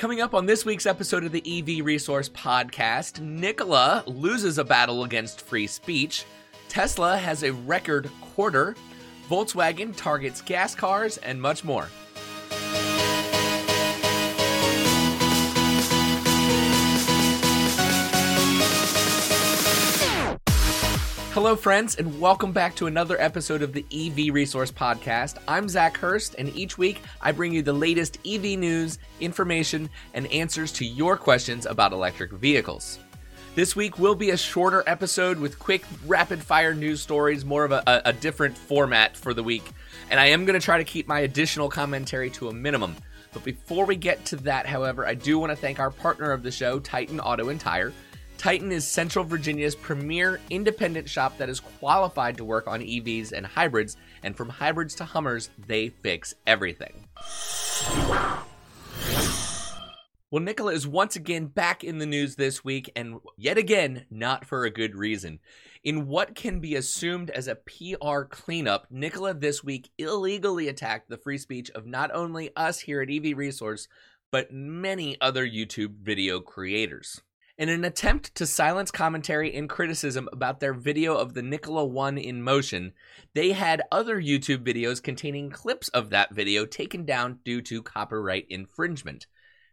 Coming up on this week's episode of the EV Resource Podcast, Nikola loses a battle against free speech, Tesla has a record quarter, Volkswagen targets gas cars, and much more. Hello, friends, and welcome back to another episode of the EV Resource Podcast. I'm Zach Hurst, and each week I bring you the latest EV news, information, and answers to your questions about electric vehicles. This week will be a shorter episode with quick, rapid fire news stories, more of a, a, different format for the week. And I am going to try to keep my additional commentary to a minimum. But before we get to that, however, I do want to thank our partner of the show, Titan Auto and Tire. Titan is Central Virginia's premier independent shop that is qualified to work on EVs and hybrids, and from hybrids to Hummers, they fix everything. Well, Nikola is once again back in the news this week, and yet again, not for a good reason. In what can be assumed as a PR cleanup, Nikola this week illegally attacked the free speech of not only us here at EV Resource, but many other YouTube video creators. In an attempt to silence commentary and criticism about their video of the Nikola 1 in motion, they had other YouTube videos containing clips of that video taken down due to copyright infringement.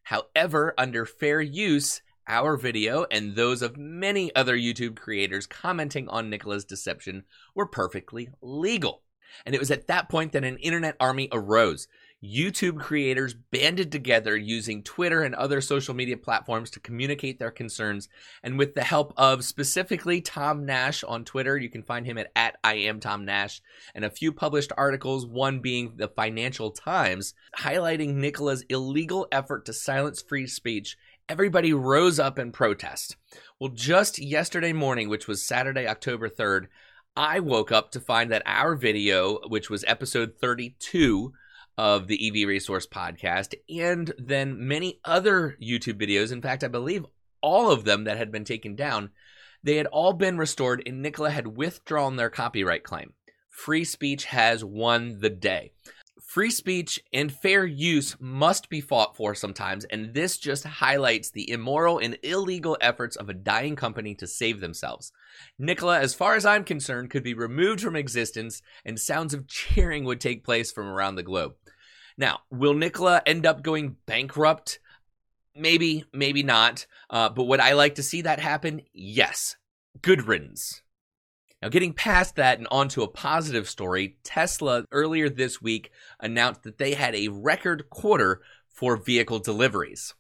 However, under fair use, our video and those of many other YouTube creators commenting on Nikola's deception were perfectly legal. And it was at that point that an internet army arose. YouTube creators banded together using Twitter and other social media platforms to communicate their concerns. And with the help of specifically Tom Nash on Twitter, you can find him at, at I am Tom Nash, and a few published articles, one being the Financial Times, highlighting Nikola's illegal effort to silence free speech. Everybody rose up in protest. Well, just yesterday morning, which was Saturday, October 3rd, I woke up to find that our video, which was episode 32, of the EV Resource podcast, and then many other YouTube videos. In fact, I believe all of them that had been taken down, they had all been restored, and Nikola had withdrawn their copyright claim. Free speech has won the day. Free speech and fair use must be fought for sometimes, and this just highlights the immoral and illegal efforts of a dying company to save themselves. Nikola, as far as I'm concerned, could be removed from existence, and sounds of cheering would take place from around the globe. Now, will Nikola end up going bankrupt? Maybe, maybe not. Uh, but would I like to see that happen? Yes. Good riddance. Now, getting past that and onto a positive story, Tesla earlier this week announced that they had a record quarter for vehicle deliveries.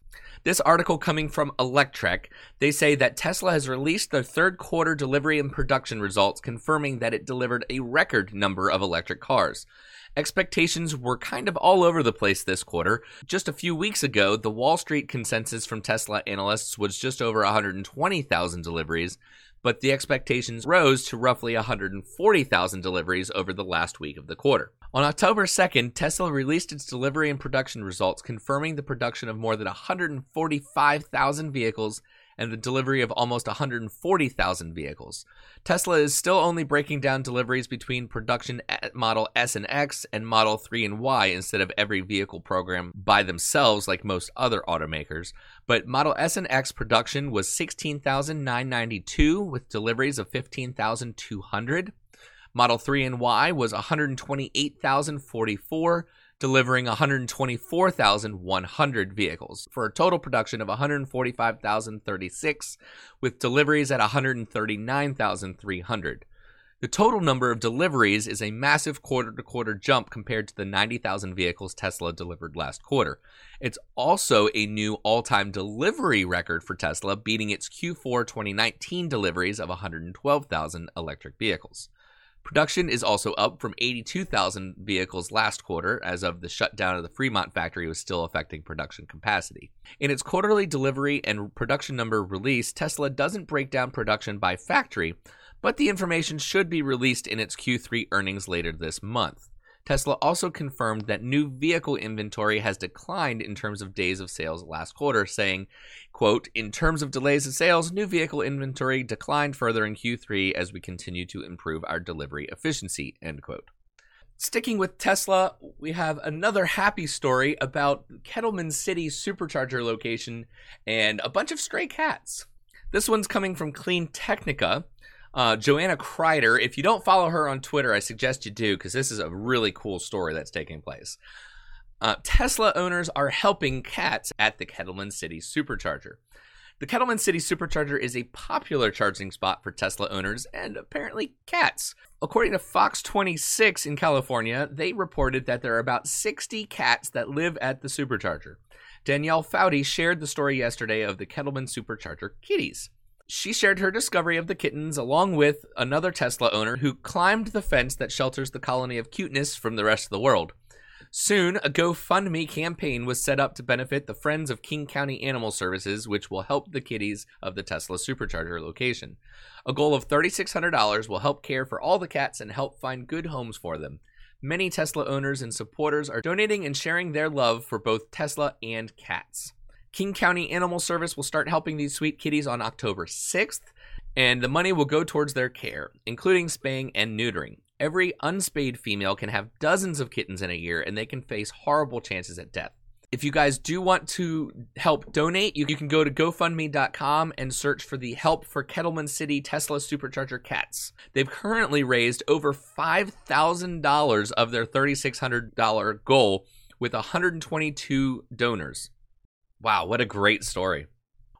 This article coming from Electrek, they say that Tesla has released their third quarter delivery and production results, confirming that it delivered a record number of electric cars. Expectations were kind of all over the place this quarter. Just a few weeks ago, the Wall Street consensus from Tesla analysts was just over 120,000 deliveries, but the expectations rose to roughly 140,000 deliveries over the last week of the quarter. On October 2nd, Tesla released its delivery and production results, confirming the production of more than 145,000 vehicles and the delivery of almost 140,000 vehicles. Tesla is still only breaking down deliveries between production at Model S and X and Model 3 and Y instead of every vehicle program by themselves like most other automakers. But Model S and X production was 16,992 with deliveries of 15,200. Model 3 and Y was 128,044 delivering 124,100 vehicles for a total production of 145,036 with deliveries at 139,300. The total number of deliveries is a massive quarter to quarter jump compared to the 90,000 vehicles Tesla delivered last quarter. It's also a new all time delivery record for Tesla, beating its Q4 2019 deliveries of 112,000 electric vehicles. Production is also up from 82,000 vehicles last quarter, as of the shutdown of the Fremont factory was still affecting production capacity. In its quarterly delivery and production number release, Tesla doesn't break down production by factory, but the information should be released in its Q3 earnings later this month. Tesla also confirmed that new vehicle inventory has declined in terms of days of sales last quarter, saying, quote, In terms of delays of sales, new vehicle inventory declined further in Q3 as we continue to improve our delivery efficiency, end quote. Sticking with Tesla, we have another happy story about Kettleman City supercharger location and a bunch of stray cats. This one's coming from Clean Technica. Uh, Joanna Crider, if you don't follow her on Twitter, I suggest you do because this is a really cool story that's taking place. Uh, Tesla owners are helping cats at the Kettleman City supercharger. The Kettleman City Supercharger is a popular charging spot for Tesla owners and apparently cats. According to Fox 26 in California, they reported that there are about 60 cats that live at the supercharger. Danielle Foudy shared the story yesterday of the Kettleman Supercharger kitties. She shared her discovery of the kittens along with another Tesla owner who climbed the fence that shelters the colony of cuteness from the rest of the world. Soon, a GoFundMe campaign was set up to benefit the Friends of King County Animal Services, which will help the kitties of the Tesla Supercharger location. A goal of $3,600 will help care for all the cats and help find good homes for them. Many Tesla owners and supporters are donating and sharing their love for both Tesla and cats. King County Animal Service will start helping these sweet kitties on October 6th, and the money will go towards their care, including spaying and neutering. Every unspayed female can have dozens of kittens in a year, and they can face horrible chances at death. If you guys do want to help donate, you, can go to GoFundMe.com and search for the Help for Kettleman City Tesla Supercharger Cats. They've currently raised over $5,000 of their $3,600 goal with 122 donors. Wow, what a great story.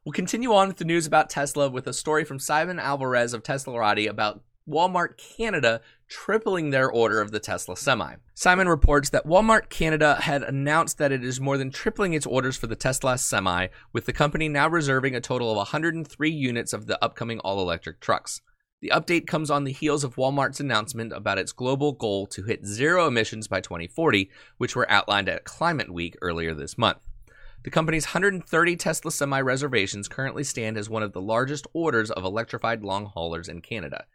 We'll continue on with the news about Tesla with a story from Simon Alvarez of Teslarati about Walmart Canada tripling their order of the Tesla Semi. Simon reports that Walmart Canada had announced that it is more than tripling its orders for the Tesla Semi, with the company now reserving a total of 103 units of the upcoming all electric trucks. The update comes on the heels of Walmart's announcement about its global goal to hit zero emissions by 2040, which were outlined at Climate Week earlier this month. The company's 130 Tesla Semi reservations currently stand as one of the largest orders of electrified long haulers in Canada.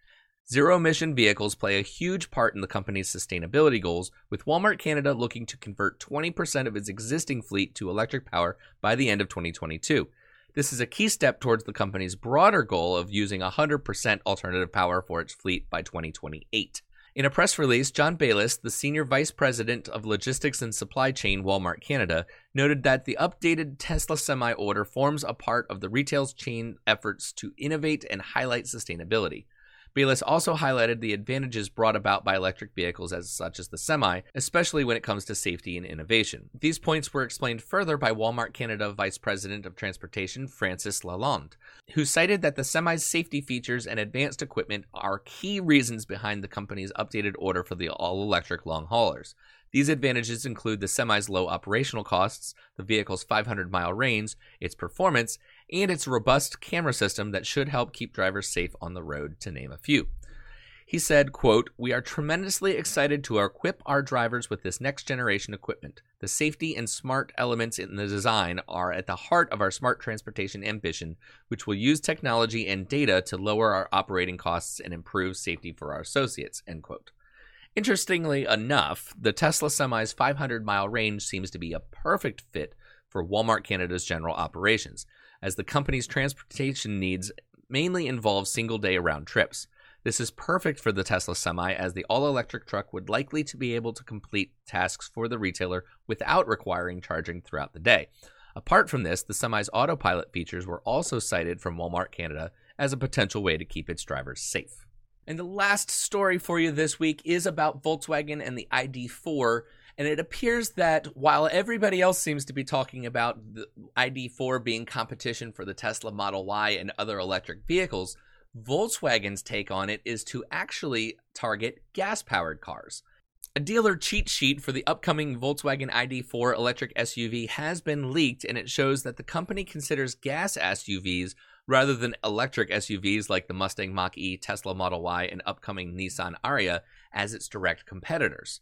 Zero emission vehicles play a huge part in the company's sustainability goals, with Walmart Canada looking to convert 20% of its existing fleet to electric power by the end of 2022. This is a key step towards the company's broader goal of using 100% alternative power for its fleet by 2028. In a press release, John Bayliss, the Senior Vice President of Logistics and Supply Chain Walmart Canada, noted that the updated Tesla Semi order forms a part of the retail chain efforts to innovate and highlight sustainability. Bayliss also highlighted the advantages brought about by electric vehicles as such as the Semi, especially when it comes to safety and innovation. These points were explained further by Walmart Canada Vice President of Transportation Francis Lalonde, who cited that the Semi's safety features and advanced equipment are key reasons behind the company's updated order for the all-electric long haulers. These advantages include the semi's low operational costs, the vehicle's 500 mile range, its performance, and its robust camera system that should help keep drivers safe on the road, to name a few. He said, quote, We are tremendously excited to equip our drivers with this next generation equipment. The safety and smart elements in the design are at the heart of our smart transportation ambition, which will use technology and data to lower our operating costs and improve safety for our associates, end quote. Interestingly enough, the Tesla Semi's 500 mile range seems to be a perfect fit for Walmart Canada's general operations, as the company's transportation needs mainly involve single day round trips. This is perfect for the Tesla Semi as the all-electric truck would likely to be able to complete tasks for the retailer without requiring charging throughout the day. Apart from this, the Semi's autopilot features were also cited from Walmart Canada as a potential way to keep its drivers safe. And the last story for you this week is about Volkswagen and the ID4. And it appears that while everybody else seems to be talking about the ID4 being competition for the Tesla Model Y and other electric vehicles, Volkswagen's take on it is to actually target gas powered cars. A dealer cheat sheet for the upcoming Volkswagen ID4 electric SUV has been leaked, and it shows that the company considers gas SUVs rather than electric SUVs like the Mustang Mach E, Tesla Model Y, and upcoming Nissan Ariya as its direct competitors.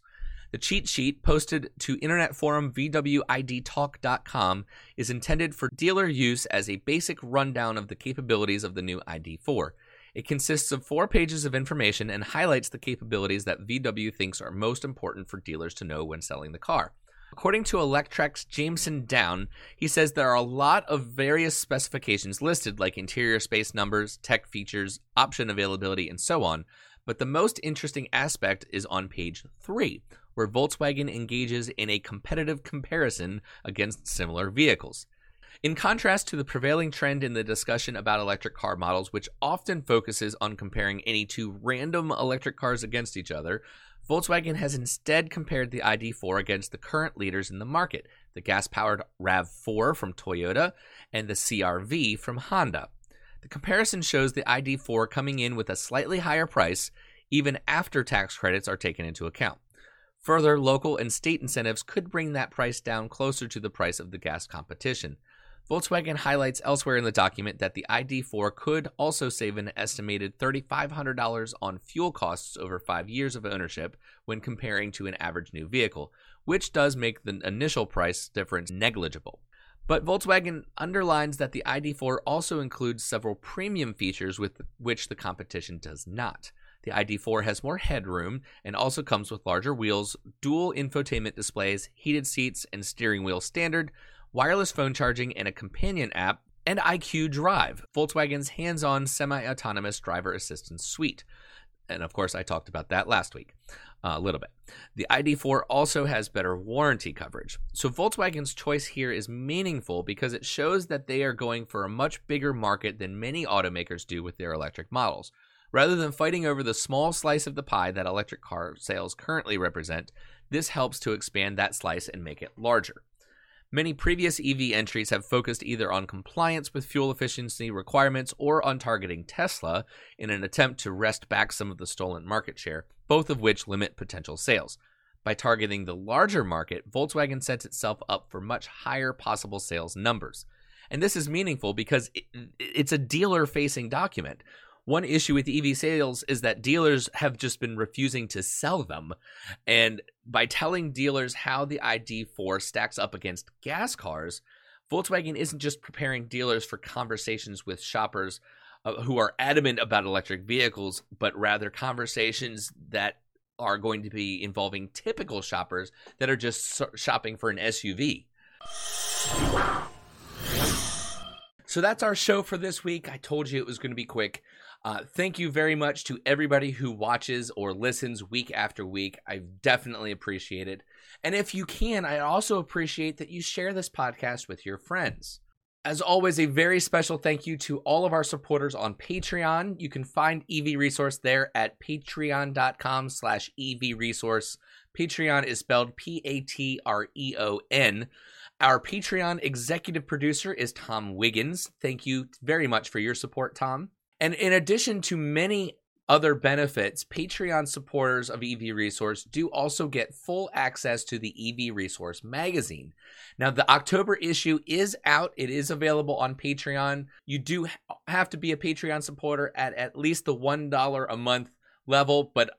The cheat sheet, posted to internet forum VWIDtalk.com, is intended for dealer use as a basic rundown of the capabilities of the new ID4. It consists of four pages of information and highlights the capabilities that VW thinks are most important for dealers to know when selling the car. According to Electrek's Jameson Dow, he says there are a lot of various specifications listed, like interior space numbers, tech features, option availability, and so on. But the most interesting aspect is on page 3, where Volkswagen engages in a competitive comparison against similar vehicles. In contrast to the prevailing trend in the discussion about electric car models, which often focuses on comparing any two random electric cars against each other, Volkswagen has instead compared the ID4 against the current leaders in the market the gas powered RAV4 from Toyota and the CRV from Honda. The comparison shows the ID4 coming in with a slightly higher price, even after tax credits are taken into account. Further, local and state incentives could bring that price down closer to the price of the gas competition. Volkswagen highlights elsewhere in the document that the ID4 could also save an estimated $3,500 on fuel costs over five years of ownership when comparing to an average new vehicle, which does make the initial price difference negligible. But Volkswagen underlines that the ID4 also includes several premium features with which the competition does not. The ID4 has more headroom and also comes with larger wheels, dual infotainment displays, heated seats, and steering wheel standard, wireless phone charging, and a companion app, and IQ Drive, Volkswagen's hands on semi autonomous driver assistance suite. And of course, I talked about that last week uh, a little bit. The ID4 also has better warranty coverage. So Volkswagen's choice here is meaningful because it shows that they are going for a much bigger market than many automakers do with their electric models. Rather than fighting over the small slice of the pie that electric car sales currently represent, this helps to expand that slice and make it larger. Many previous EV entries have focused either on compliance with fuel efficiency requirements or on targeting Tesla in an attempt to wrest back some of the stolen market share, both of which limit potential sales. By targeting the larger market, Volkswagen sets itself up for much higher possible sales numbers. And this is meaningful because it's a dealer facing document. One issue with EV sales is that dealers have just been refusing to sell them. And by telling dealers how the ID4 stacks up against gas cars, Volkswagen isn't just preparing dealers for conversations with shoppers uh, who are adamant about electric vehicles, but rather conversations that are going to be involving typical shoppers that are just shopping for an SUV. So that's our show for this week. I told you it was going to be quick. Uh, thank you very much to everybody who watches or listens week after week. I definitely appreciate it. And if you can, I also appreciate that you share this podcast with your friends. As always, a very special thank you to all of our supporters on Patreon. You can find EV Resource there at patreon.com slash EV Resource. Patreon is spelled P-A-T-R-E-O-N. Our Patreon executive producer is Tom Wiggins. Thank you very much for your support, Tom. And in addition to many other benefits, Patreon supporters of EV Resource do also get full access to the EV Resource magazine. Now, the October issue is out, it is available on Patreon. You do have to be a Patreon supporter at at least the $1 a month level, but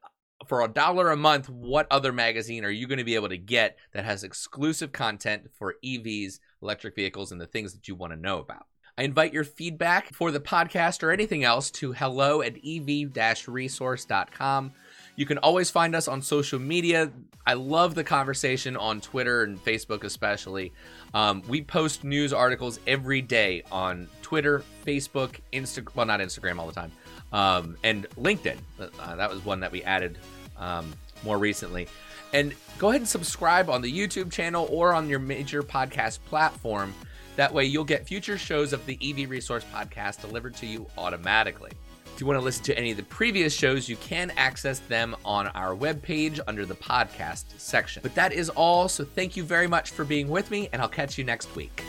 for a dollar a month, what other magazine are you going to be able to get that has exclusive content for EVs, electric vehicles, and the things that you want to know about? I invite your feedback for the podcast or anything else to hello at ev resource.com. You can always find us on social media. I love the conversation on Twitter and Facebook, especially. Um, we post news articles every day on Twitter, Facebook, Instagram. Well, not Instagram all the time, um, and LinkedIn. Uh, that was one that we added um, more recently. And go ahead and subscribe on the YouTube channel or on your major podcast platform that way, you'll get future shows of the EV Resource Podcast delivered to you automatically. If you want to listen to any of the previous shows, you can access them on our webpage under the podcast section. But that is all, so thank you very much for being with me, and I'll catch you next week.